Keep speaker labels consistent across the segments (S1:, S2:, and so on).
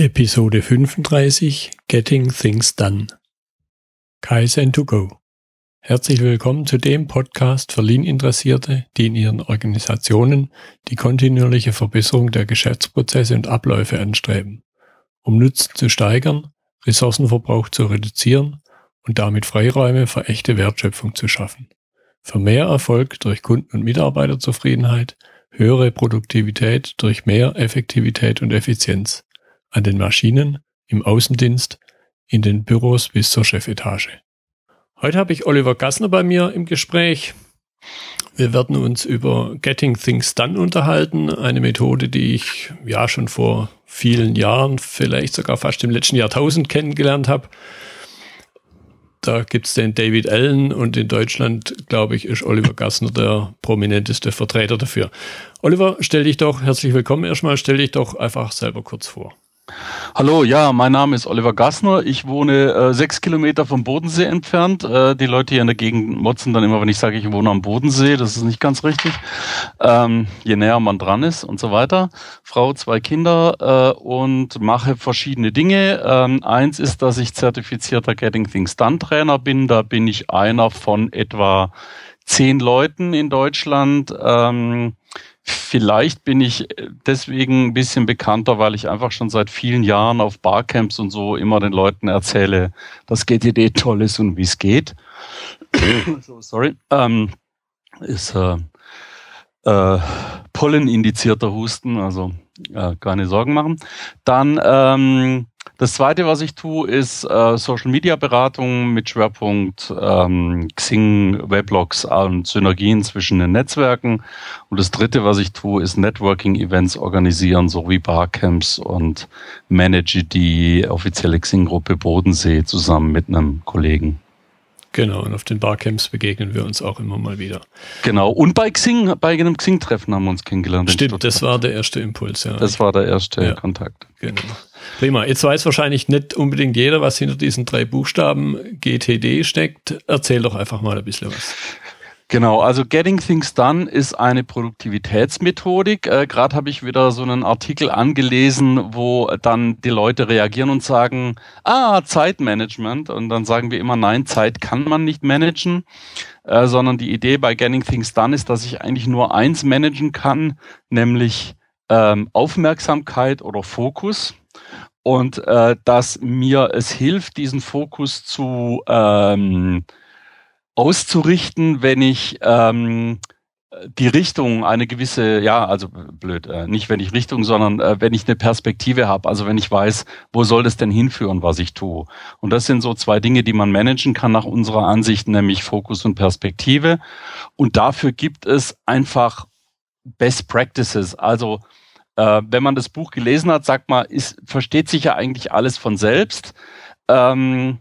S1: Episode 35 Getting Things Done. Kaizen to go. Herzlich willkommen zu dem Podcast für Lean-Interessierte, die in ihren Organisationen die kontinuierliche Verbesserung der Geschäftsprozesse und Abläufe anstreben, um Nutzen zu steigern, Ressourcenverbrauch zu reduzieren und damit Freiräume für echte Wertschöpfung zu schaffen. Für mehr Erfolg durch Kunden- und Mitarbeiterzufriedenheit, höhere Produktivität durch mehr Effektivität und Effizienz an den Maschinen, im Außendienst, in den Büros bis zur Chefetage. Heute habe ich Oliver Gassner bei mir im Gespräch. Wir werden uns über Getting Things Done unterhalten, eine Methode, die ich ja schon vor vielen Jahren, vielleicht sogar fast im letzten Jahrtausend kennengelernt habe. Da gibt es den David Allen und in Deutschland, glaube ich, ist Oliver Gassner der prominenteste Vertreter dafür. Oliver, stell dich doch, herzlich willkommen erstmal, stell dich doch einfach selber kurz vor.
S2: Hallo, ja, mein Name ist Oliver Gassner. Ich wohne äh, sechs Kilometer vom Bodensee entfernt. Äh, die Leute hier in der Gegend motzen dann immer, wenn ich sage, ich wohne am Bodensee. Das ist nicht ganz richtig. Ähm, je näher man dran ist und so weiter. Frau, zwei Kinder äh, und mache verschiedene Dinge. Ähm, eins ist, dass ich zertifizierter Getting Things Done Trainer bin. Da bin ich einer von etwa zehn Leuten in Deutschland. Ähm, Vielleicht bin ich deswegen ein bisschen bekannter, weil ich einfach schon seit vielen Jahren auf Barcamps und so immer den Leuten erzähle, dass GTD toll ist und wie es geht. so, sorry. Ähm, ist äh, äh, pollenindizierter Husten, also äh, keine Sorgen machen. Dann ähm, das zweite, was ich tue, ist äh, Social Media Beratung mit Schwerpunkt ähm, Xing, Weblogs und Synergien zwischen den Netzwerken. Und das dritte, was ich tue, ist Networking Events organisieren, sowie Barcamps und manage die offizielle Xing-Gruppe Bodensee zusammen mit einem Kollegen.
S1: Genau, und auf den Barcamps begegnen wir uns auch immer mal wieder.
S2: Genau, und bei Xing, bei einem Xing-Treffen haben wir uns kennengelernt.
S1: Stimmt, das war der erste Impuls, ja.
S2: Das war der erste ja. Kontakt.
S1: Genau. Prima. Jetzt weiß wahrscheinlich nicht unbedingt jeder, was hinter diesen drei Buchstaben GTD steckt. Erzähl doch einfach mal ein bisschen was.
S2: Genau, also Getting Things Done ist eine Produktivitätsmethodik. Äh, Gerade habe ich wieder so einen Artikel angelesen, wo dann die Leute reagieren und sagen, ah, Zeitmanagement. Und dann sagen wir immer, nein, Zeit kann man nicht managen, äh, sondern die Idee bei Getting Things Done ist, dass ich eigentlich nur eins managen kann, nämlich ähm, Aufmerksamkeit oder Fokus und äh, dass mir es hilft, diesen Fokus zu ähm, auszurichten, wenn ich ähm, die Richtung eine gewisse, ja, also blöd, äh, nicht wenn ich Richtung, sondern äh, wenn ich eine Perspektive habe, also wenn ich weiß, wo soll das denn hinführen, was ich tue. Und das sind so zwei Dinge, die man managen kann nach unserer Ansicht, nämlich Fokus und Perspektive. Und dafür gibt es einfach Best Practices, also äh, wenn man das Buch gelesen hat, sagt man, ist, versteht sich ja eigentlich alles von selbst. Ähm,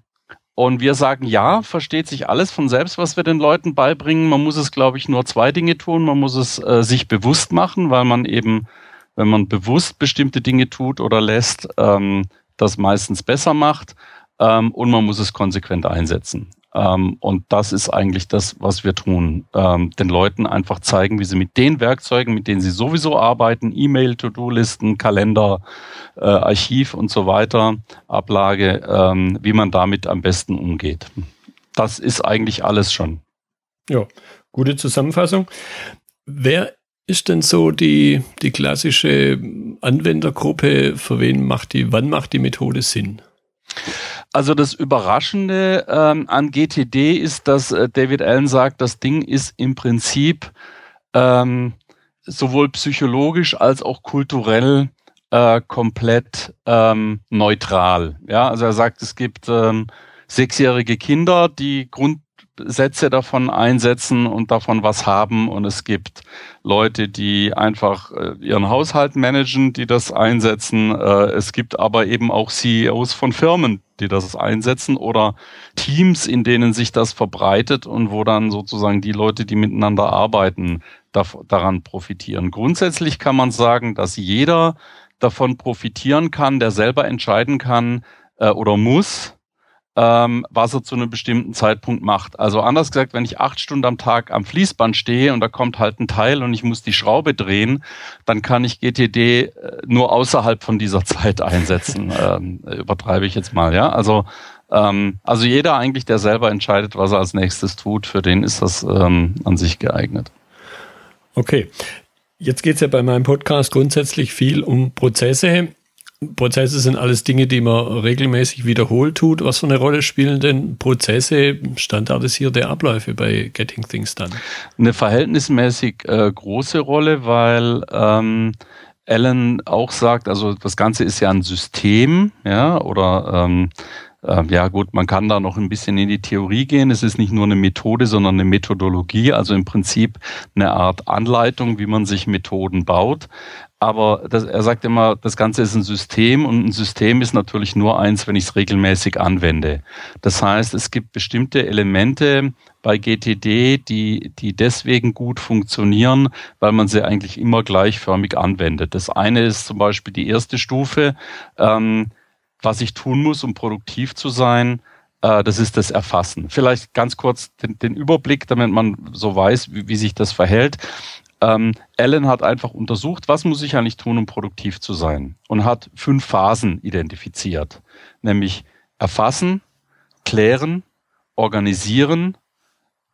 S2: und wir sagen, ja, versteht sich alles von selbst, was wir den Leuten beibringen. Man muss es, glaube ich, nur zwei Dinge tun. Man muss es äh, sich bewusst machen, weil man eben, wenn man bewusst bestimmte Dinge tut oder lässt, ähm, das meistens besser macht. Ähm, und man muss es konsequent einsetzen. Ähm, und das ist eigentlich das, was wir tun. Ähm, den Leuten einfach zeigen, wie sie mit den Werkzeugen, mit denen sie sowieso arbeiten, E-Mail, To-Do-Listen, Kalender, äh, Archiv und so weiter, Ablage, ähm, wie man damit am besten umgeht. Das ist eigentlich alles schon.
S1: Ja, gute Zusammenfassung. Wer ist denn so die, die klassische Anwendergruppe? Für wen macht die, wann macht die Methode Sinn?
S2: Also das Überraschende ähm, an GTD ist, dass äh, David Allen sagt, das Ding ist im Prinzip ähm, sowohl psychologisch als auch kulturell äh, komplett ähm, neutral. Ja, also er sagt, es gibt ähm, sechsjährige Kinder, die Grund Sätze davon einsetzen und davon was haben. Und es gibt Leute, die einfach äh, ihren Haushalt managen, die das einsetzen. Äh, es gibt aber eben auch CEOs von Firmen, die das einsetzen oder Teams, in denen sich das verbreitet und wo dann sozusagen die Leute, die miteinander arbeiten, daran profitieren. Grundsätzlich kann man sagen, dass jeder davon profitieren kann, der selber entscheiden kann äh, oder muss, ähm, was er zu einem bestimmten Zeitpunkt macht. Also anders gesagt, wenn ich acht Stunden am Tag am Fließband stehe und da kommt halt ein Teil und ich muss die Schraube drehen, dann kann ich GTD äh, nur außerhalb von dieser Zeit einsetzen. ähm, übertreibe ich jetzt mal, ja. Also ähm, also jeder eigentlich, der selber entscheidet, was er als nächstes tut, für den ist das ähm, an sich geeignet.
S1: Okay. Jetzt geht es ja bei meinem Podcast grundsätzlich viel um Prozesse. Prozesse sind alles Dinge, die man regelmäßig wiederholt tut. Was für eine Rolle spielen denn Prozesse, standardisierte Abläufe bei Getting Things Done?
S2: Eine verhältnismäßig äh, große Rolle, weil ähm, Alan auch sagt, also das Ganze ist ja ein System, ja, oder ähm, ähm, ja gut, man kann da noch ein bisschen in die Theorie gehen. Es ist nicht nur eine Methode, sondern eine Methodologie, also im Prinzip eine Art Anleitung, wie man sich Methoden baut. Aber das, er sagt immer, das Ganze ist ein System und ein System ist natürlich nur eins, wenn ich es regelmäßig anwende. Das heißt, es gibt bestimmte Elemente bei GTD, die, die deswegen gut funktionieren, weil man sie eigentlich immer gleichförmig anwendet. Das eine ist zum Beispiel die erste Stufe. Ähm, was ich tun muss, um produktiv zu sein, äh, das ist das Erfassen. Vielleicht ganz kurz den, den Überblick, damit man so weiß, wie, wie sich das verhält. Ähm, Alan hat einfach untersucht, was muss ich eigentlich tun, um produktiv zu sein und hat fünf Phasen identifiziert, nämlich erfassen, klären, organisieren,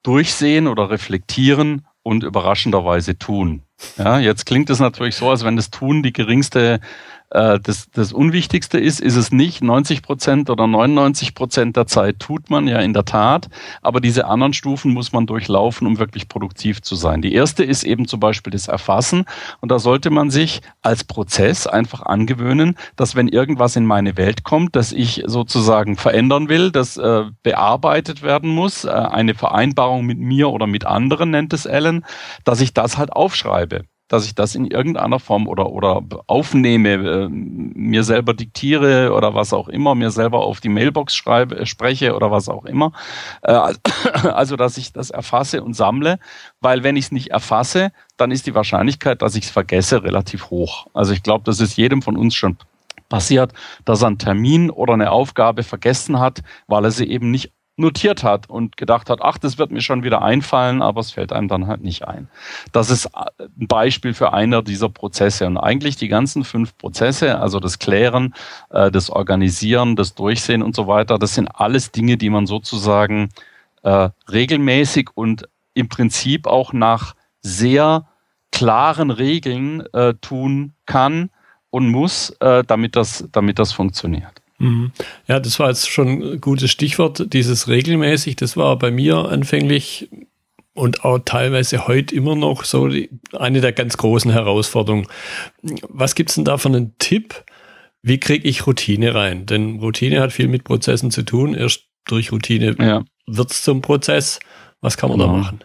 S2: durchsehen oder reflektieren und überraschenderweise tun. Ja, jetzt klingt es natürlich so, als wenn das Tun die geringste äh, das, das Unwichtigste ist, ist es nicht. 90 Prozent oder 99 Prozent der Zeit tut man ja in der Tat, aber diese anderen Stufen muss man durchlaufen, um wirklich produktiv zu sein. Die erste ist eben zum Beispiel das Erfassen und da sollte man sich als Prozess einfach angewöhnen, dass wenn irgendwas in meine Welt kommt, das ich sozusagen verändern will, das äh, bearbeitet werden muss, äh, eine Vereinbarung mit mir oder mit anderen nennt es Ellen, dass ich das halt aufschreibe dass ich das in irgendeiner Form oder, oder aufnehme, äh, mir selber diktiere oder was auch immer, mir selber auf die Mailbox schreibe, äh, spreche oder was auch immer. Äh, also, dass ich das erfasse und sammle, weil wenn ich es nicht erfasse, dann ist die Wahrscheinlichkeit, dass ich es vergesse, relativ hoch. Also ich glaube, das ist jedem von uns schon passiert, dass er einen Termin oder eine Aufgabe vergessen hat, weil er sie eben nicht notiert hat und gedacht hat, ach, das wird mir schon wieder einfallen, aber es fällt einem dann halt nicht ein. Das ist ein Beispiel für einer dieser Prozesse. Und eigentlich die ganzen fünf Prozesse, also das Klären, äh, das Organisieren, das Durchsehen und so weiter, das sind alles Dinge, die man sozusagen äh, regelmäßig und im Prinzip auch nach sehr klaren Regeln äh, tun kann und muss, äh, damit das, damit das funktioniert.
S1: Mhm. Ja, das war jetzt schon ein gutes Stichwort, dieses regelmäßig. Das war bei mir anfänglich und auch teilweise heute immer noch so die, eine der ganz großen Herausforderungen. Was gibt's denn da für einen Tipp? Wie kriege ich Routine rein? Denn Routine hat viel mit Prozessen zu tun. Erst durch Routine ja. wird's zum Prozess. Was kann man genau. da machen?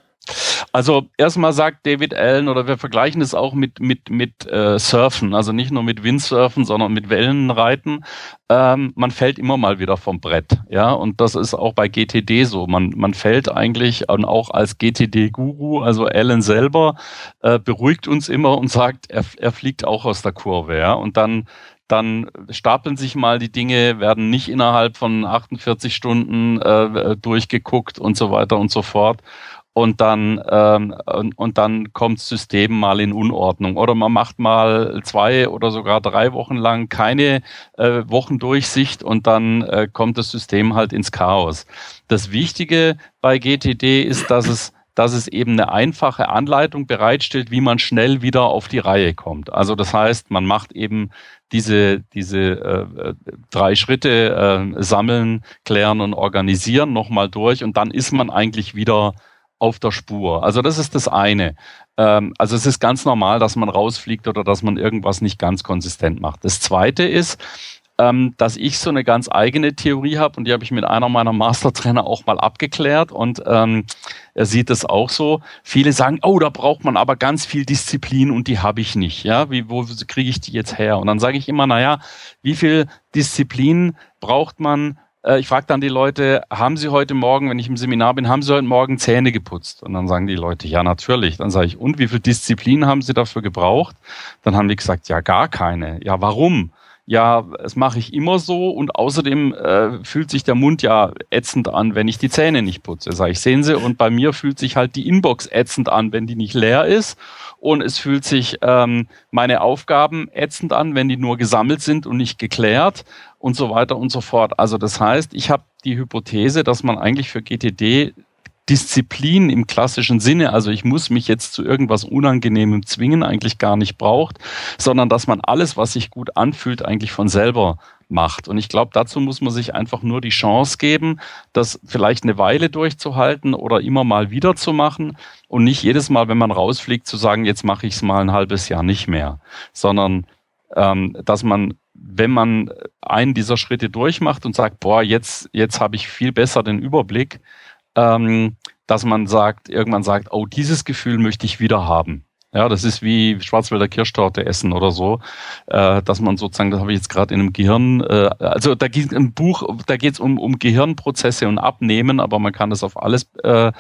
S2: Also erstmal sagt David Allen oder wir vergleichen es auch mit mit mit äh, Surfen, also nicht nur mit Windsurfen, sondern mit Wellenreiten. Ähm, man fällt immer mal wieder vom Brett, ja, und das ist auch bei GTD so. Man man fällt eigentlich und auch als GTD-Guru, also Allen selber äh, beruhigt uns immer und sagt, er, er fliegt auch aus der Kurve, ja, und dann dann stapeln sich mal die Dinge, werden nicht innerhalb von 48 Stunden äh, durchgeguckt und so weiter und so fort und dann ähm, und, und dann kommt das System mal in Unordnung oder man macht mal zwei oder sogar drei Wochen lang keine äh, Wochendurchsicht und dann äh, kommt das System halt ins Chaos. Das Wichtige bei GTD ist, dass es dass es eben eine einfache Anleitung bereitstellt, wie man schnell wieder auf die Reihe kommt. Also das heißt, man macht eben diese, diese äh, drei Schritte äh, sammeln, klären und organisieren nochmal durch und dann ist man eigentlich wieder auf der Spur. Also das ist das eine. Ähm, also es ist ganz normal, dass man rausfliegt oder dass man irgendwas nicht ganz konsistent macht. Das zweite ist, ähm, dass ich so eine ganz eigene Theorie habe und die habe ich mit einer meiner Mastertrainer auch mal abgeklärt und ähm, er sieht es auch so. Viele sagen, oh, da braucht man aber ganz viel Disziplin und die habe ich nicht. Ja, wie wo kriege ich die jetzt her? Und dann sage ich immer, na ja, wie viel Disziplin braucht man, äh, ich frage dann die Leute, haben Sie heute Morgen, wenn ich im Seminar bin, haben Sie heute Morgen Zähne geputzt? Und dann sagen die Leute, ja, natürlich. Dann sage ich, und wie viel Disziplin haben Sie dafür gebraucht? Dann haben die gesagt, ja, gar keine. Ja, warum? Ja, das mache ich immer so und außerdem äh, fühlt sich der Mund ja ätzend an, wenn ich die Zähne nicht putze. Sag ich, sehen Sie, und bei mir fühlt sich halt die Inbox ätzend an, wenn die nicht leer ist und es fühlt sich ähm, meine Aufgaben ätzend an, wenn die nur gesammelt sind und nicht geklärt und so weiter und so fort. Also das heißt, ich habe die Hypothese, dass man eigentlich für GTD Disziplin im klassischen Sinne, also ich muss mich jetzt zu irgendwas Unangenehmem zwingen, eigentlich gar nicht braucht, sondern dass man alles, was sich gut anfühlt, eigentlich von selber macht. Und ich glaube, dazu muss man sich einfach nur die Chance geben, das vielleicht eine Weile durchzuhalten oder immer mal wieder zu machen und nicht jedes Mal, wenn man rausfliegt, zu sagen, jetzt mache ich es mal ein halbes Jahr nicht mehr, sondern ähm, dass man wenn man einen dieser Schritte durchmacht und sagt, boah, jetzt, jetzt habe ich viel besser den Überblick, ähm, dass man sagt, irgendwann sagt, oh, dieses Gefühl möchte ich wieder haben. Ja, das ist wie Schwarzwälder Kirschtorte essen oder so, äh, dass man sozusagen, das habe ich jetzt gerade in einem Gehirn, äh, also da geht ein Buch, da geht es um, um Gehirnprozesse und Abnehmen, aber man kann das auf alles äh,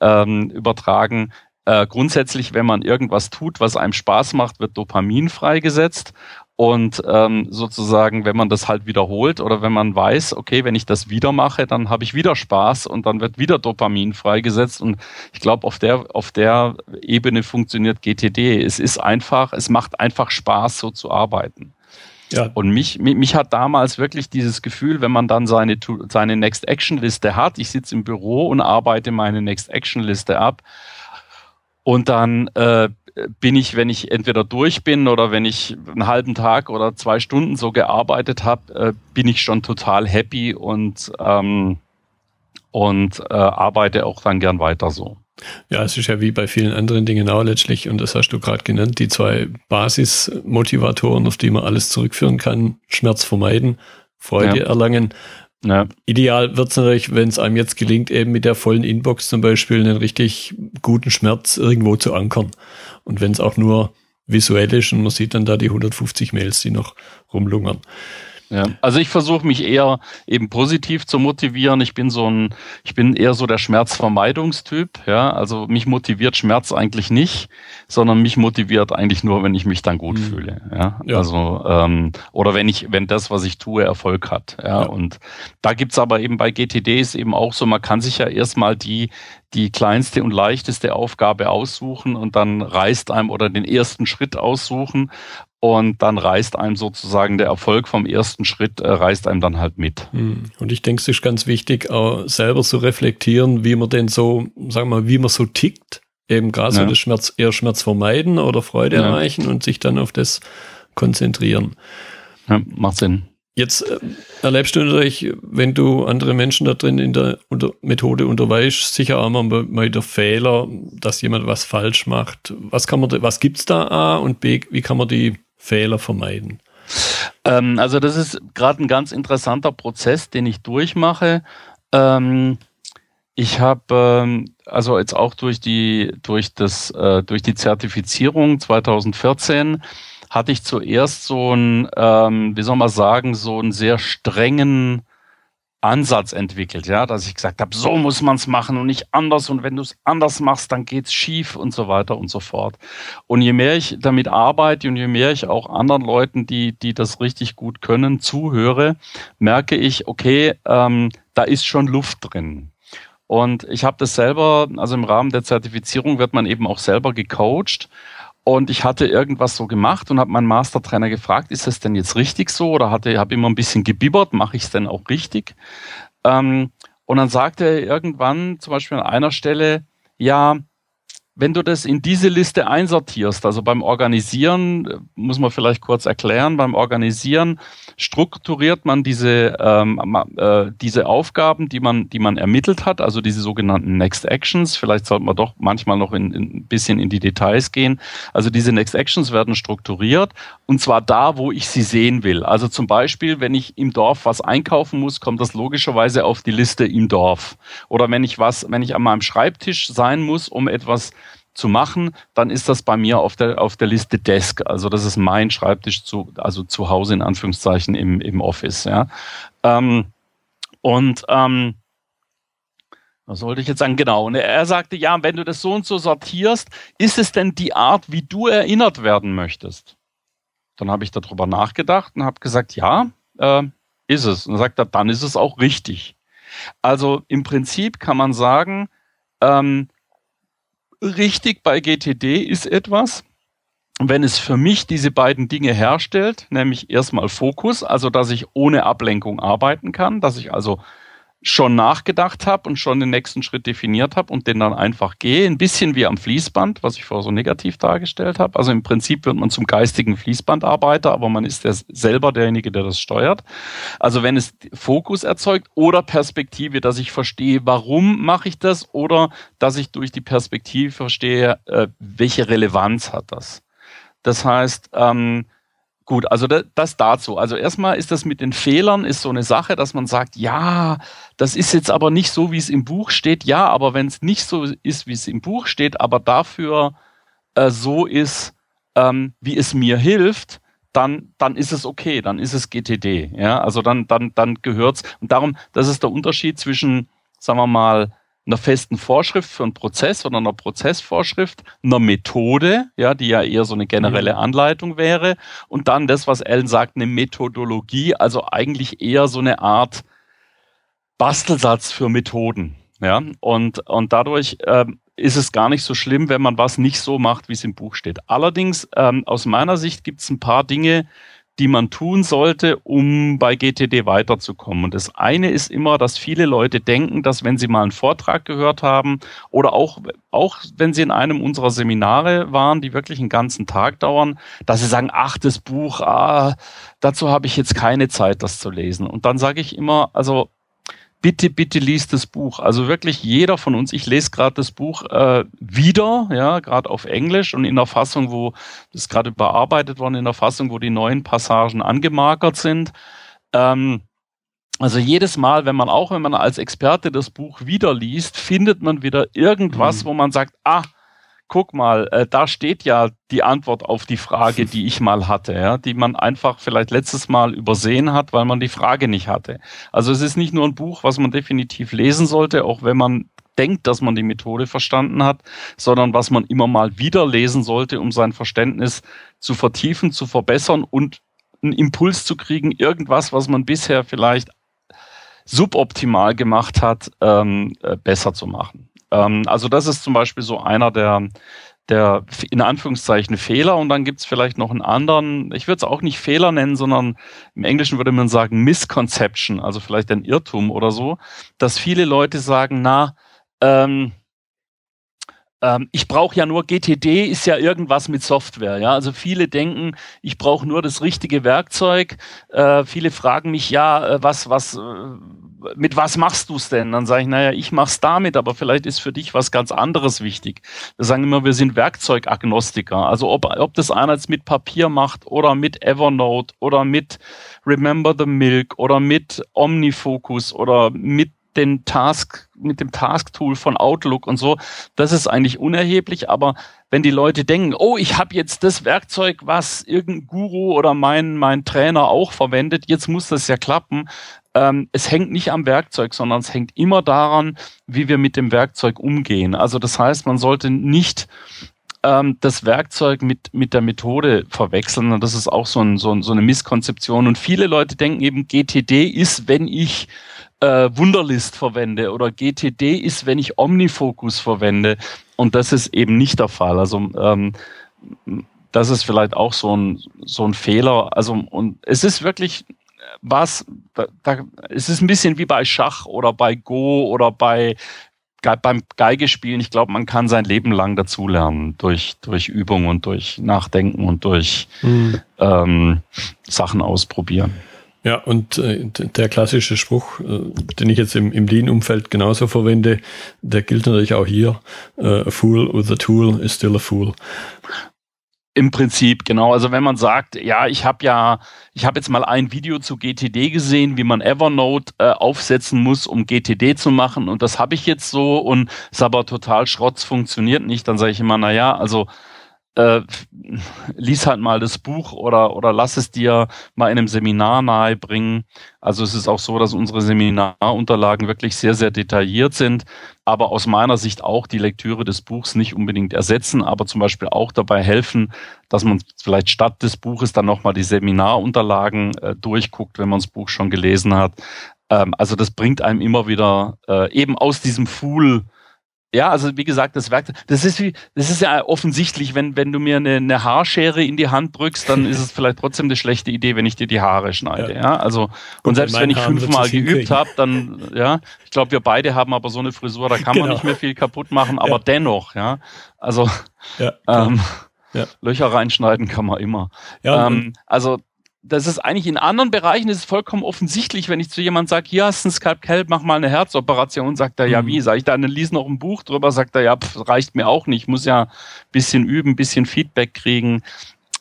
S2: ähm, übertragen. Äh, grundsätzlich, wenn man irgendwas tut, was einem Spaß macht, wird Dopamin freigesetzt und ähm, sozusagen, wenn man das halt wiederholt oder wenn man weiß, okay, wenn ich das wieder mache, dann habe ich wieder Spaß und dann wird wieder Dopamin freigesetzt. Und ich glaube, auf der, auf der Ebene funktioniert GTD. Es ist einfach, es macht einfach Spaß, so zu arbeiten. Ja. Und mich, mich, mich hat damals wirklich dieses Gefühl, wenn man dann seine, seine Next Action Liste hat, ich sitze im Büro und arbeite meine Next Action Liste ab, und dann äh, bin ich, wenn ich entweder durch bin oder wenn ich einen halben Tag oder zwei Stunden so gearbeitet habe, äh, bin ich schon total happy und, ähm, und äh, arbeite auch dann gern weiter so.
S1: Ja, es ist ja wie bei vielen anderen Dingen auch letztlich, und das hast du gerade genannt, die zwei Basismotivatoren, auf die man alles zurückführen kann, Schmerz vermeiden, Freude ja. erlangen. Ja. Ideal wird es natürlich, wenn es einem jetzt gelingt, eben mit der vollen Inbox zum Beispiel einen richtig guten Schmerz irgendwo zu ankern. Und wenn es auch nur visuell ist und man sieht dann da die 150 Mails, die noch rumlungern.
S2: Ja, also ich versuche mich eher eben positiv zu motivieren. Ich bin so ein, ich bin eher so der Schmerzvermeidungstyp. Ja, also mich motiviert Schmerz eigentlich nicht, sondern mich motiviert eigentlich nur, wenn ich mich dann gut mhm. fühle. Ja, ja. also ähm, oder wenn ich, wenn das, was ich tue, Erfolg hat. Ja, ja. und da gibt's aber eben bei GTDs eben auch so, man kann sich ja erstmal die die kleinste und leichteste Aufgabe aussuchen und dann reißt einem oder den ersten Schritt aussuchen und dann reißt einem sozusagen der Erfolg vom ersten Schritt, äh, reißt einem dann halt mit.
S1: Hm. Und ich denke, es ist ganz wichtig, auch selber zu reflektieren, wie man denn so, sagen wir mal, wie man so tickt. Eben gerade ja. so das Schmerz, eher Schmerz vermeiden oder Freude ja. erreichen und sich dann auf das konzentrieren.
S2: Ja, macht Sinn.
S1: Jetzt äh, erlebst du natürlich, wenn du andere Menschen da drin in der unter Methode unterweist, sicher auch mal, mal der Fehler, dass jemand was falsch macht. Was kann man, was da A und B, wie kann man die Fehler vermeiden?
S2: Ähm, also das ist gerade ein ganz interessanter Prozess, den ich durchmache. Ähm, ich habe ähm, also jetzt auch durch die durch das äh, durch die Zertifizierung 2014 hatte ich zuerst so einen, ähm, wie soll man sagen, so einen sehr strengen Ansatz entwickelt, ja, dass ich gesagt habe, so muss man es machen und nicht anders und wenn du es anders machst, dann geht's schief und so weiter und so fort. Und je mehr ich damit arbeite und je mehr ich auch anderen Leuten, die die das richtig gut können, zuhöre, merke ich, okay, ähm, da ist schon Luft drin. Und ich habe das selber, also im Rahmen der Zertifizierung wird man eben auch selber gecoacht. Und ich hatte irgendwas so gemacht und habe meinen Mastertrainer gefragt, ist das denn jetzt richtig so? Oder hatte, habe immer ein bisschen gebibbert, mache ich es denn auch richtig? Ähm, und dann sagte er irgendwann, zum Beispiel an einer Stelle, ja, wenn du das in diese Liste einsortierst, also beim Organisieren, äh, muss man vielleicht kurz erklären, beim Organisieren strukturiert man diese, ähm, äh, diese Aufgaben, die man, die man ermittelt hat, also diese sogenannten Next Actions. Vielleicht sollte man doch manchmal noch in, in, ein bisschen in die Details gehen. Also diese Next Actions werden strukturiert und zwar da, wo ich sie sehen will. Also zum Beispiel, wenn ich im Dorf was einkaufen muss, kommt das logischerweise auf die Liste im Dorf. Oder wenn ich was, wenn ich an meinem Schreibtisch sein muss, um etwas zu machen, dann ist das bei mir auf der, auf der Liste Desk. Also das ist mein Schreibtisch zu, also zu Hause in Anführungszeichen im, im Office. Ja. Ähm, und ähm, was sollte ich jetzt sagen? Genau. Und er sagte, ja, wenn du das so und so sortierst, ist es denn die Art, wie du erinnert werden möchtest? Dann habe ich darüber nachgedacht und habe gesagt, ja, äh, ist es. Und dann sagt er, dann ist es auch richtig. Also im Prinzip kann man sagen, ähm, richtig bei GTD ist etwas, wenn es für mich diese beiden Dinge herstellt, nämlich erstmal Fokus, also dass ich ohne Ablenkung arbeiten kann, dass ich also schon nachgedacht habe und schon den nächsten Schritt definiert habe und den dann einfach gehe. Ein bisschen wie am Fließband, was ich vorher so negativ dargestellt habe. Also im Prinzip wird man zum geistigen Fließbandarbeiter, aber man ist der, selber derjenige, der das steuert. Also wenn es Fokus erzeugt oder Perspektive, dass ich verstehe, warum mache ich das oder dass ich durch die Perspektive verstehe, äh, welche Relevanz hat das. Das heißt, ähm, Gut, also das, dazu. Also erstmal ist das mit den Fehlern ist so eine Sache, dass man sagt, ja, das ist jetzt aber nicht so, wie es im Buch steht. Ja, aber wenn es nicht so ist, wie es im Buch steht, aber dafür äh, so ist, ähm, wie es mir hilft, dann, dann ist es okay, dann ist es GTD. Ja, also dann, dann, dann gehört's. Und darum, das ist der Unterschied zwischen, sagen wir mal, einer festen Vorschrift für einen Prozess oder einer Prozessvorschrift, einer Methode, ja, die ja eher so eine generelle. Anleitung wäre, und dann das, was Ellen sagt, eine Methodologie, also eigentlich eher so eine Art Bastelsatz für Methoden, ja, und, und dadurch ähm, ist es gar nicht so schlimm, wenn man was nicht so macht, wie es im Buch steht. Allerdings, ähm, aus meiner Sicht gibt es ein paar Dinge, die man tun sollte, um bei GTD weiterzukommen. Und das eine ist immer, dass viele Leute denken, dass wenn sie mal einen Vortrag gehört haben oder auch, auch wenn sie in einem unserer Seminare waren, die wirklich einen ganzen Tag dauern, dass sie sagen, ach, das Buch, ah, dazu habe ich jetzt keine Zeit, das zu lesen. Und dann sage ich immer, also bitte, bitte liest das Buch. Also wirklich jeder von uns, ich lese gerade das Buch äh, wieder, ja, gerade auf Englisch und in der Fassung, wo das gerade bearbeitet worden, in der Fassung, wo die neuen Passagen angemarkert sind. Ähm, also jedes Mal, wenn man auch, wenn man als Experte das Buch wieder liest, findet man wieder irgendwas, mhm. wo man sagt, ah, guck mal, äh, da steht ja die Antwort auf die Frage, die ich mal hatte, ja, die man einfach vielleicht letztes Mal übersehen hat, weil man die Frage nicht hatte. Also es ist nicht nur ein Buch, was man definitiv lesen sollte, auch wenn man denkt, dass man die Methode verstanden hat, sondern was man immer mal wieder lesen sollte, um sein Verständnis zu vertiefen, zu verbessern und einen Impuls zu kriegen, irgendwas, was man bisher vielleicht suboptimal gemacht hat, ähm, äh, besser zu machen. Ähm, also das ist zum Beispiel so einer der, der in Anführungszeichen Fehler und dann gibt's vielleicht noch einen anderen, ich würde es auch nicht Fehler nennen, sondern im Englischen würde man sagen Misconception, also vielleicht ein Irrtum oder so, dass viele Leute sagen, na, ähm, ähm, ich brauche ja nur GTD, ist ja irgendwas mit Software. Ja, also viele denken, ich brauche nur das richtige Werkzeug. Äh, viele fragen mich, ja, äh, was, was, äh, mit was machst du es denn? Dann sage ich, naja, ich mach's damit, aber vielleicht ist für dich was ganz anderes wichtig. Wir sagen immer, wir sind Werkzeugagnostiker. Also ob, ob das einer jetzt mit Papier macht oder mit Evernote oder mit Remember the Milk oder mit Omnifocus oder mit den Task, mit dem Task-Tool von Outlook und so, das ist eigentlich unerheblich, aber wenn die Leute denken, oh, ich habe jetzt das Werkzeug, was irgendein Guru oder mein, mein Trainer auch verwendet, jetzt muss das ja klappen. Ähm, es hängt nicht am Werkzeug, sondern es hängt immer daran, wie wir mit dem Werkzeug umgehen. Also das heißt, man sollte nicht ähm, das Werkzeug mit, mit der Methode verwechseln. Und das ist auch so, ein, so, ein, so eine Misskonzeption. Und viele Leute denken eben, GTD ist, wenn ich äh, Wunderlist verwende oder GTD ist, wenn ich Omnifocus verwende. Und das ist eben nicht der Fall. Also ähm, das ist vielleicht auch so ein, so ein Fehler. Also und es ist wirklich was, da, da, es ist ein bisschen wie bei Schach oder bei Go oder bei beim Geigespielen, ich glaube, man kann sein Leben lang dazulernen durch, durch Übung und durch Nachdenken und durch mhm. ähm, Sachen ausprobieren.
S1: Ja, und äh, der klassische Spruch, äh, den ich jetzt im, im Lean-Umfeld genauso verwende, der gilt natürlich auch hier. Äh, a fool with a tool is still a fool.
S2: Im Prinzip, genau. Also wenn man sagt, ja, ich habe ja, ich habe jetzt mal ein Video zu GTD gesehen, wie man Evernote äh, aufsetzen muss, um GTD zu machen und das habe ich jetzt so und ist aber total Schrotz, funktioniert nicht, dann sage ich immer, na ja, also äh, lies halt mal das Buch oder, oder lass es dir mal in einem Seminar nahebringen. Also es ist auch so, dass unsere Seminarunterlagen wirklich sehr, sehr detailliert sind, aber aus meiner Sicht auch die Lektüre des Buchs nicht unbedingt ersetzen, aber zum Beispiel auch dabei helfen, dass man vielleicht statt des Buches dann nochmal die Seminarunterlagen äh, durchguckt, wenn man das Buch schon gelesen hat. Ähm, also das bringt einem immer wieder äh, eben aus diesem Fool ja, also wie gesagt, das Werk, das ist wie, das ist ja offensichtlich, wenn, wenn du mir eine, eine Haarschere in die Hand drückst, dann ist es vielleicht trotzdem eine schlechte Idee, wenn ich dir die Haare schneide. Ja, ja? also und, und selbst wenn ich fünfmal geübt habe, dann ja, ich glaube, wir beide haben aber so eine Frisur, da kann genau. man nicht mehr viel kaputt machen, aber ja. dennoch, ja, also ja, ähm. Löcher reinschneiden kann man immer. Ja, ähm, also das ist eigentlich in anderen Bereichen ist es vollkommen offensichtlich, wenn ich zu jemandem sage, hier hast du ein Skalpell, mach mal eine Herzoperation, sagt er, ja, mhm. wie? Sag ich dann, lies noch ein Buch drüber, sagt er, ja, pf, reicht mir auch nicht, muss ja bisschen üben, bisschen Feedback kriegen.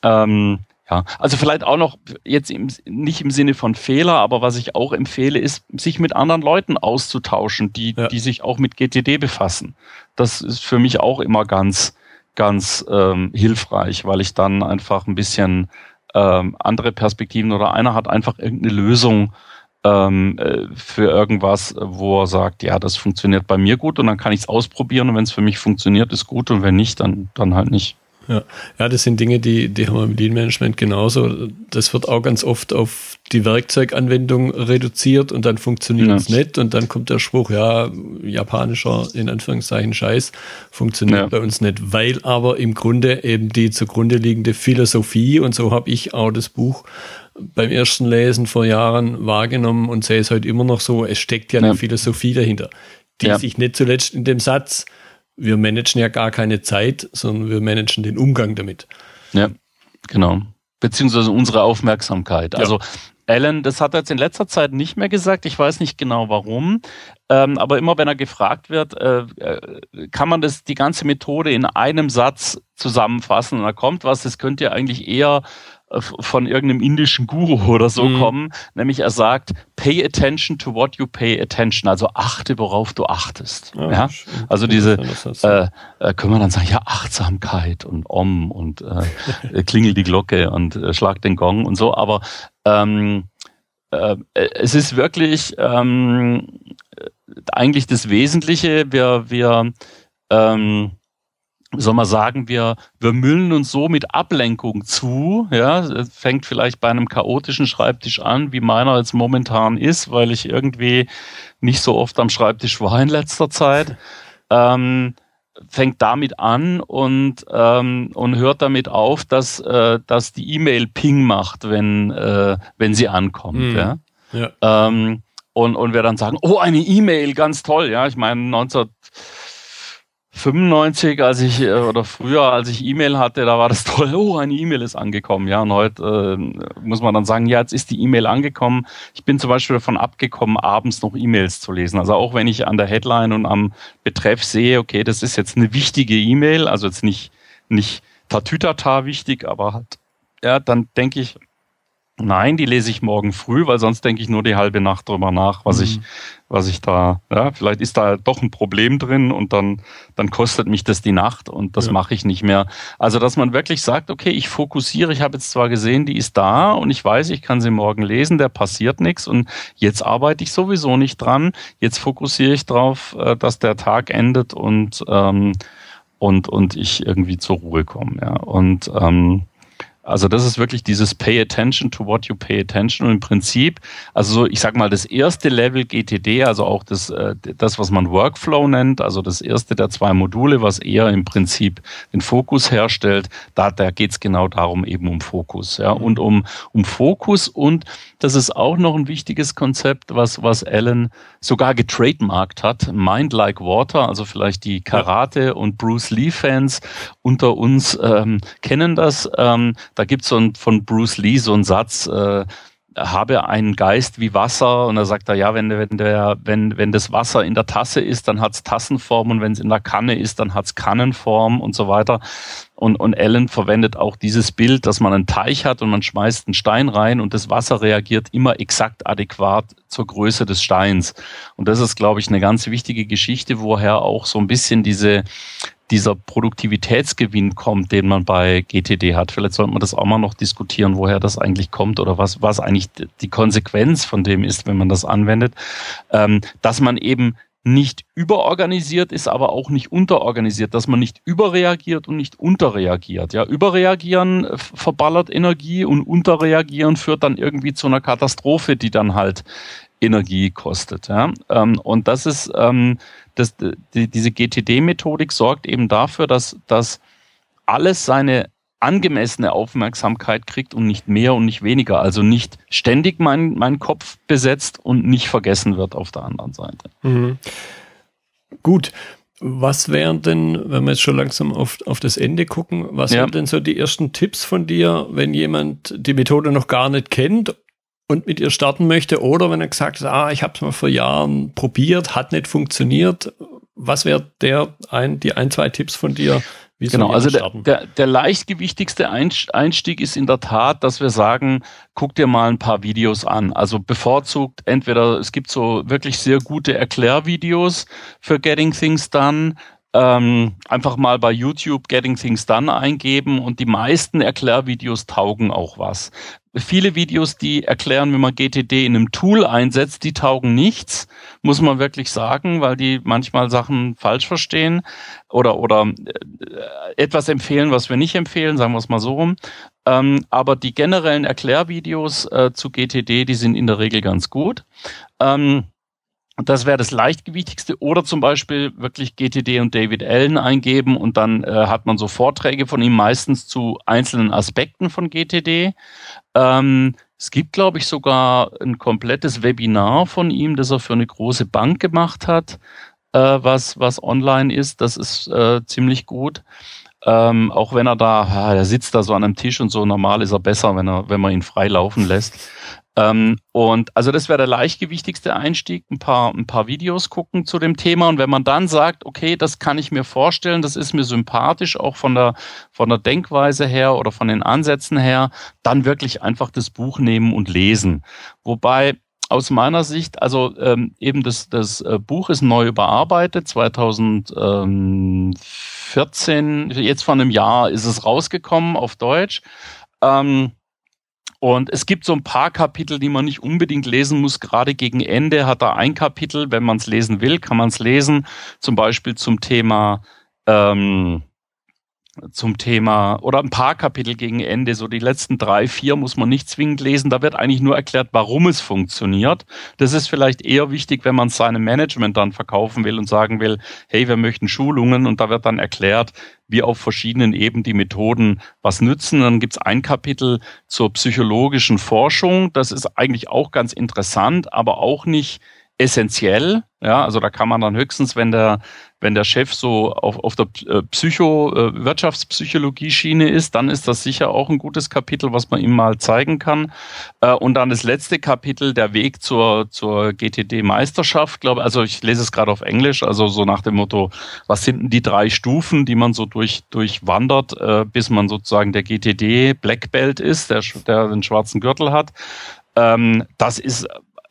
S2: Ähm, ja, also vielleicht auch noch jetzt im, nicht im Sinne von Fehler, aber was ich auch empfehle, ist, sich mit anderen Leuten auszutauschen, die, ja. die sich auch mit GTD befassen. Das ist für mich auch immer ganz, ganz ähm, hilfreich, weil ich dann einfach ein bisschen ähm, andere Perspektiven oder einer hat einfach irgendeine Lösung ähm, äh, für irgendwas, wo er sagt, ja, das funktioniert bei mir gut und dann kann ich es ausprobieren und wenn es für mich funktioniert, ist gut und wenn nicht, dann, dann halt nicht.
S1: Ja. ja, das sind Dinge, die, die haben wir im Lean Management genauso. Das wird auch ganz oft auf die Werkzeuganwendung reduziert und dann funktioniert es ja. nicht und dann kommt der Spruch, ja, japanischer, in Anführungszeichen, Scheiß, funktioniert ja. bei uns nicht, weil aber im Grunde eben die zugrunde liegende Philosophie und so habe ich auch das Buch beim ersten Lesen vor Jahren wahrgenommen und sehe es heute immer noch so, es steckt ja eine Philosophie dahinter, die sich nicht zuletzt in dem Satz wir managen ja gar keine Zeit, sondern wir managen den Umgang damit.
S2: Ja, genau. Beziehungsweise unsere Aufmerksamkeit. Ja. Also Alan, das hat er jetzt in letzter Zeit nicht mehr gesagt. Ich weiß nicht genau warum. Ähm, aber immer wenn er gefragt wird, äh, äh, kann man das die ganze Methode in einem Satz zusammenfassen und da kommt was, das könnte ja eigentlich eher von irgendeinem indischen Guru oder so mhm. kommen, nämlich er sagt, pay attention to what you pay attention, also achte, worauf du achtest. Ja, ja? Also diese, äh, äh, können wir dann sagen, ja, Achtsamkeit und Om und äh, klingel die Glocke und äh, schlag den Gong und so, aber ähm, äh, es ist wirklich ähm, eigentlich das Wesentliche, wir, wir ähm, soll man sagen, wir, wir müllen uns so mit Ablenkung zu. Ja, fängt vielleicht bei einem chaotischen Schreibtisch an, wie meiner jetzt momentan ist, weil ich irgendwie nicht so oft am Schreibtisch war in letzter Zeit. Ähm, fängt damit an und, ähm, und hört damit auf, dass, äh, dass die E-Mail Ping macht, wenn, äh, wenn sie ankommt. Mhm. Ja? ja. Ähm, und, und wir dann sagen, oh, eine E-Mail, ganz toll. Ja, ich meine, 19 95, als ich äh, oder früher, als ich E-Mail hatte, da war das toll. Oh, eine E-Mail ist angekommen. Ja, und heute äh, muss man dann sagen, ja, jetzt ist die E-Mail angekommen. Ich bin zum Beispiel davon abgekommen, abends noch E-Mails zu lesen. Also auch wenn ich an der Headline und am Betreff sehe, okay, das ist jetzt eine wichtige E-Mail, also jetzt nicht nicht tatütata wichtig, aber halt, ja, dann denke ich, Nein, die lese ich morgen früh, weil sonst denke ich nur die halbe Nacht drüber nach, was mhm. ich, was ich da, ja, vielleicht ist da doch ein Problem drin und dann, dann kostet mich das die Nacht und das ja. mache ich nicht mehr. Also, dass man wirklich sagt, okay, ich fokussiere, ich habe jetzt zwar gesehen, die ist da und ich weiß, ich kann sie morgen lesen, der passiert nichts und jetzt arbeite ich sowieso nicht dran. Jetzt fokussiere ich drauf, äh, dass der Tag endet und, ähm, und, und ich irgendwie zur Ruhe komme, ja. Und, ähm, also das ist wirklich dieses Pay attention to what you pay attention. Und im Prinzip, also so, ich sag mal, das erste Level GTD, also auch das, äh, das, was man Workflow nennt, also das erste der zwei Module, was eher im Prinzip den Fokus herstellt, da, da geht's genau darum, eben um Fokus, ja, mhm. und um, um Fokus. Und das ist auch noch ein wichtiges Konzept, was, was Alan sogar getrademarkt hat, Mind Like Water, also vielleicht die Karate- und Bruce Lee-Fans unter uns ähm, kennen das. Ähm, da gibt's so ein, von Bruce Lee so einen Satz, äh, habe einen Geist wie Wasser und da sagt er, ja, wenn, wenn, der, wenn, wenn das Wasser in der Tasse ist, dann hat's Tassenform und wenn es in der Kanne ist, dann hat's Kannenform und so weiter. Und, und Ellen verwendet auch dieses Bild, dass man einen Teich hat und man schmeißt einen Stein rein und das Wasser reagiert immer exakt adäquat zur Größe des Steins. Und das ist, glaube ich, eine ganz wichtige Geschichte, woher auch so ein bisschen diese, dieser Produktivitätsgewinn kommt, den man bei GTD hat. Vielleicht sollte man das auch mal noch diskutieren, woher das eigentlich kommt oder was, was eigentlich die Konsequenz von dem ist, wenn man das anwendet, ähm, dass man eben nicht überorganisiert ist, aber auch nicht unterorganisiert, dass man nicht überreagiert und nicht unterreagiert. Ja, überreagieren verballert Energie und unterreagieren führt dann irgendwie zu einer Katastrophe, die dann halt Energie kostet. Ja? Ähm, und das ist ähm, das, die, diese GTD-Methodik sorgt eben dafür, dass, dass alles seine angemessene Aufmerksamkeit kriegt und nicht mehr und nicht weniger. Also nicht ständig mein, mein Kopf besetzt und nicht vergessen wird auf der anderen Seite. Mhm.
S1: Gut. Was wären denn, wenn wir jetzt schon langsam auf, auf das Ende gucken, was ja. wären denn so die ersten Tipps von dir, wenn jemand die Methode noch gar nicht kennt und mit ihr starten möchte oder wenn er gesagt hat, ah, ich habe es mal vor Jahren probiert, hat nicht funktioniert, was wäre der ein, die ein, zwei Tipps von dir?
S2: Wie genau, also der, der, der leichtgewichtigste Einstieg ist in der Tat, dass wir sagen, guck dir mal ein paar Videos an. Also bevorzugt entweder, es gibt so wirklich sehr gute Erklärvideos für Getting Things Done, ähm, einfach mal bei YouTube Getting Things Done eingeben und die meisten Erklärvideos taugen auch was viele Videos, die erklären, wie man GTD in einem Tool einsetzt, die taugen nichts, muss man wirklich sagen, weil die manchmal Sachen falsch verstehen oder, oder äh, etwas empfehlen, was wir nicht empfehlen, sagen wir es mal so rum. Ähm, aber die generellen Erklärvideos äh, zu GTD, die sind in der Regel ganz gut. Ähm, das wäre das leichtgewichtigste. Oder zum Beispiel wirklich GTD und David Allen eingeben und dann äh, hat man so Vorträge von ihm meistens zu einzelnen Aspekten von GTD. Ähm, es gibt, glaube ich, sogar ein komplettes Webinar von ihm, das er für eine große Bank gemacht hat, äh, was, was online ist. Das ist äh, ziemlich gut. Ähm, auch wenn er da, er sitzt da so an einem Tisch und so, normal ist er besser, wenn er, wenn man ihn frei laufen lässt. Ähm, und also das wäre der leichtgewichtigste Einstieg, ein paar, ein paar Videos gucken zu dem Thema. Und wenn man dann sagt, okay, das kann ich mir vorstellen, das ist mir sympathisch, auch von der, von der Denkweise her oder von den Ansätzen her, dann wirklich einfach das Buch nehmen und lesen. Wobei aus meiner Sicht, also ähm, eben das, das äh, Buch ist neu überarbeitet, 2014, jetzt vor einem Jahr ist es rausgekommen auf Deutsch. Ähm, und es gibt so ein paar Kapitel, die man nicht unbedingt lesen muss. Gerade gegen Ende hat er ein Kapitel, wenn man es lesen will, kann man es lesen. Zum Beispiel zum Thema ähm, zum Thema oder ein paar Kapitel gegen Ende, so die letzten drei, vier muss man nicht zwingend lesen. Da wird eigentlich nur erklärt, warum es funktioniert. Das ist vielleicht eher wichtig, wenn man seinem Management dann verkaufen will und sagen will, hey, wir möchten Schulungen und da wird dann erklärt, wie auf verschiedenen Ebenen die Methoden was nützen. Dann gibt's ein Kapitel zur psychologischen Forschung. Das ist eigentlich auch ganz interessant, aber auch nicht essentiell. Ja, also da kann man dann höchstens, wenn der, wenn der Chef so auf, auf der äh, Psycho, äh, ist, dann ist das sicher auch ein gutes Kapitel, was man ihm mal zeigen kann. Äh, und dann das letzte Kapitel, der Weg zur, zur GTD-Meisterschaft, glaube also ich lese es gerade auf Englisch, also so nach dem Motto, was sind denn die drei Stufen, die man so durch, durchwandert, bis man sozusagen der GTD Black Belt ist, der, der den schwarzen Gürtel hat. Ähm, das ist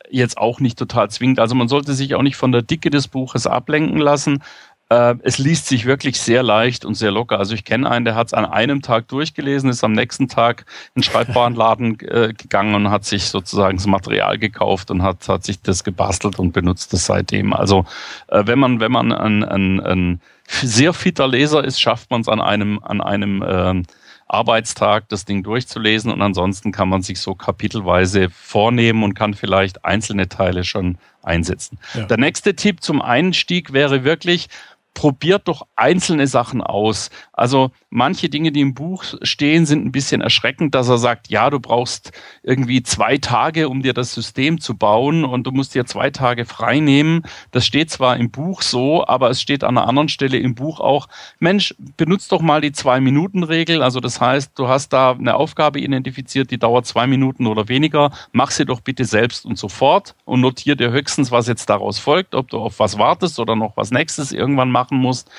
S2: jetzt auch nicht total zwingend. Also man sollte sich auch nicht von der Dicke des Buches ablenken lassen. Äh, es liest sich wirklich sehr leicht und sehr locker. Also ich kenne einen, der hat es an einem Tag durchgelesen, ist am nächsten Tag in den Schreibwarenladen äh, gegangen und hat sich sozusagen das Material gekauft und hat, hat sich das gebastelt und benutzt es seitdem. Also äh, wenn man, wenn man ein, ein, ein sehr fitter Leser ist, schafft man es an einem, an einem äh, Arbeitstag das Ding durchzulesen und ansonsten kann man sich so kapitelweise vornehmen und kann vielleicht einzelne Teile schon einsetzen. Ja. Der nächste Tipp zum Einstieg wäre wirklich, probiert doch einzelne Sachen aus. Also manche Dinge, die im Buch stehen, sind ein bisschen erschreckend, dass er sagt, ja, du brauchst irgendwie zwei Tage, um dir das System zu bauen und du musst dir zwei Tage frei nehmen. Das steht zwar im Buch so, aber es steht an einer anderen Stelle im Buch auch, Mensch, benutzt doch mal die Zwei-Minuten-Regel. Also das heißt, du hast da eine Aufgabe identifiziert, die dauert zwei Minuten oder weniger. Mach sie doch bitte selbst und sofort und notier dir höchstens, was jetzt daraus folgt, ob du auf was wartest oder noch was nächstes irgendwann machst machen musst.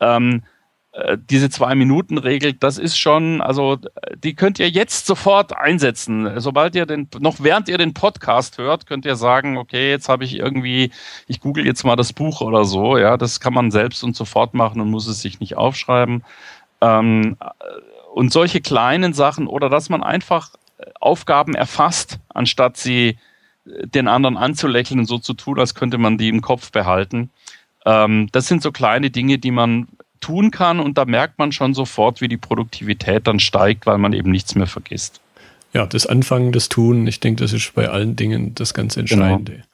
S2: Ähm, äh, diese Zwei-Minuten-Regel, das ist schon, also die könnt ihr jetzt sofort einsetzen. Sobald ihr den, noch während ihr den Podcast hört, könnt ihr sagen, okay, jetzt habe ich irgendwie, ich google jetzt mal das Buch oder so, ja, das kann man selbst und sofort machen und muss es sich nicht aufschreiben. Ähm, und solche kleinen Sachen oder dass man einfach Aufgaben erfasst, anstatt sie den anderen anzulächeln und so zu tun, als könnte man die im Kopf behalten. Ähm, das sind so kleine Dinge, die man tun kann und da merkt man schon sofort, wie die Produktivität dann steigt, weil man eben nichts mehr vergisst.
S1: Ja, das Anfangen, das Tun, ich denke, das ist bei allen Dingen das ganz genau. Entscheidende. Genau.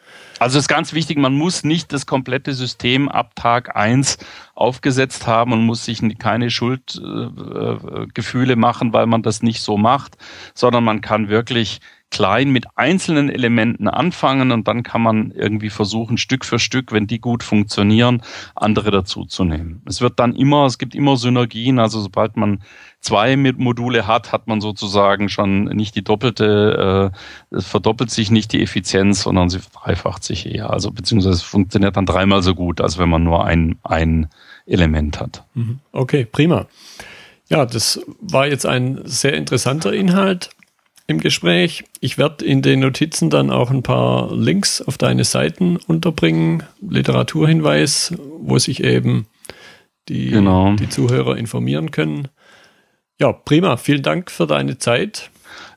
S2: Also es ist ganz wichtig, man muss nicht das komplette System ab Tag eins aufgesetzt haben und muss sich keine Schuldgefühle äh, machen, weil man das nicht so macht, sondern man kann wirklich klein mit einzelnen Elementen anfangen und dann kann man irgendwie versuchen, Stück für Stück, wenn die gut funktionieren, andere dazuzunehmen. Es wird dann immer, es gibt immer Synergien, also sobald man zwei Module hat, hat man sozusagen schon nicht die doppelte, äh, es verdoppelt sich nicht die Effizienz, sondern sie verdreifacht sich eher. Also beziehungsweise es funktioniert dann dreimal so gut, als wenn man nur ein, ein Element hat.
S1: Mhm. Okay, prima. Ja, das war jetzt ein sehr interessanter Inhalt im Gespräch. Ich werde in den Notizen dann auch ein paar Links auf deine Seiten unterbringen, Literaturhinweis, wo sich eben die, genau. die Zuhörer informieren können. Ja, prima. Vielen Dank für deine Zeit.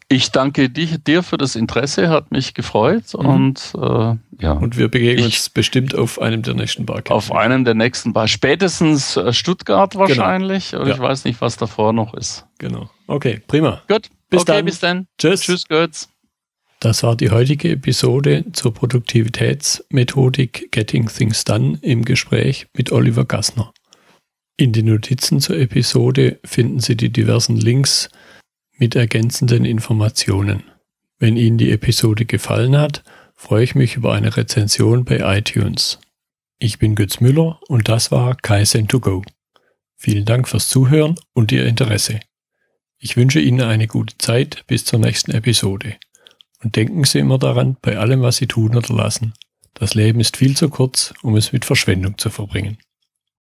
S2: Ich danke dich, dir für das Interesse, hat mich gefreut mhm. und äh, ja.
S1: Und wir begegnen ich, uns bestimmt auf einem der nächsten
S2: Barcamps. Auf einem der nächsten Bar, spätestens äh, Stuttgart genau. wahrscheinlich. Genau. Ja. Ich weiß nicht, was davor noch ist.
S1: Genau. Okay, prima.
S2: Gut. Bis okay, dann. bis dann. Tschüss. Tschüss, Götz.
S1: Das war die heutige Episode zur Produktivitätsmethodik Getting Things Done im Gespräch mit Oliver Gassner. In den Notizen zur Episode finden Sie die diversen Links mit ergänzenden Informationen. Wenn Ihnen die Episode gefallen hat, freue ich mich über eine Rezension bei iTunes. Ich bin Götz Müller und das war Kaizen2Go. Vielen Dank fürs Zuhören und Ihr Interesse. Ich wünsche Ihnen eine gute Zeit bis zur nächsten Episode. Und denken Sie immer daran, bei allem, was Sie tun oder lassen, das Leben ist viel zu kurz, um es mit Verschwendung zu verbringen.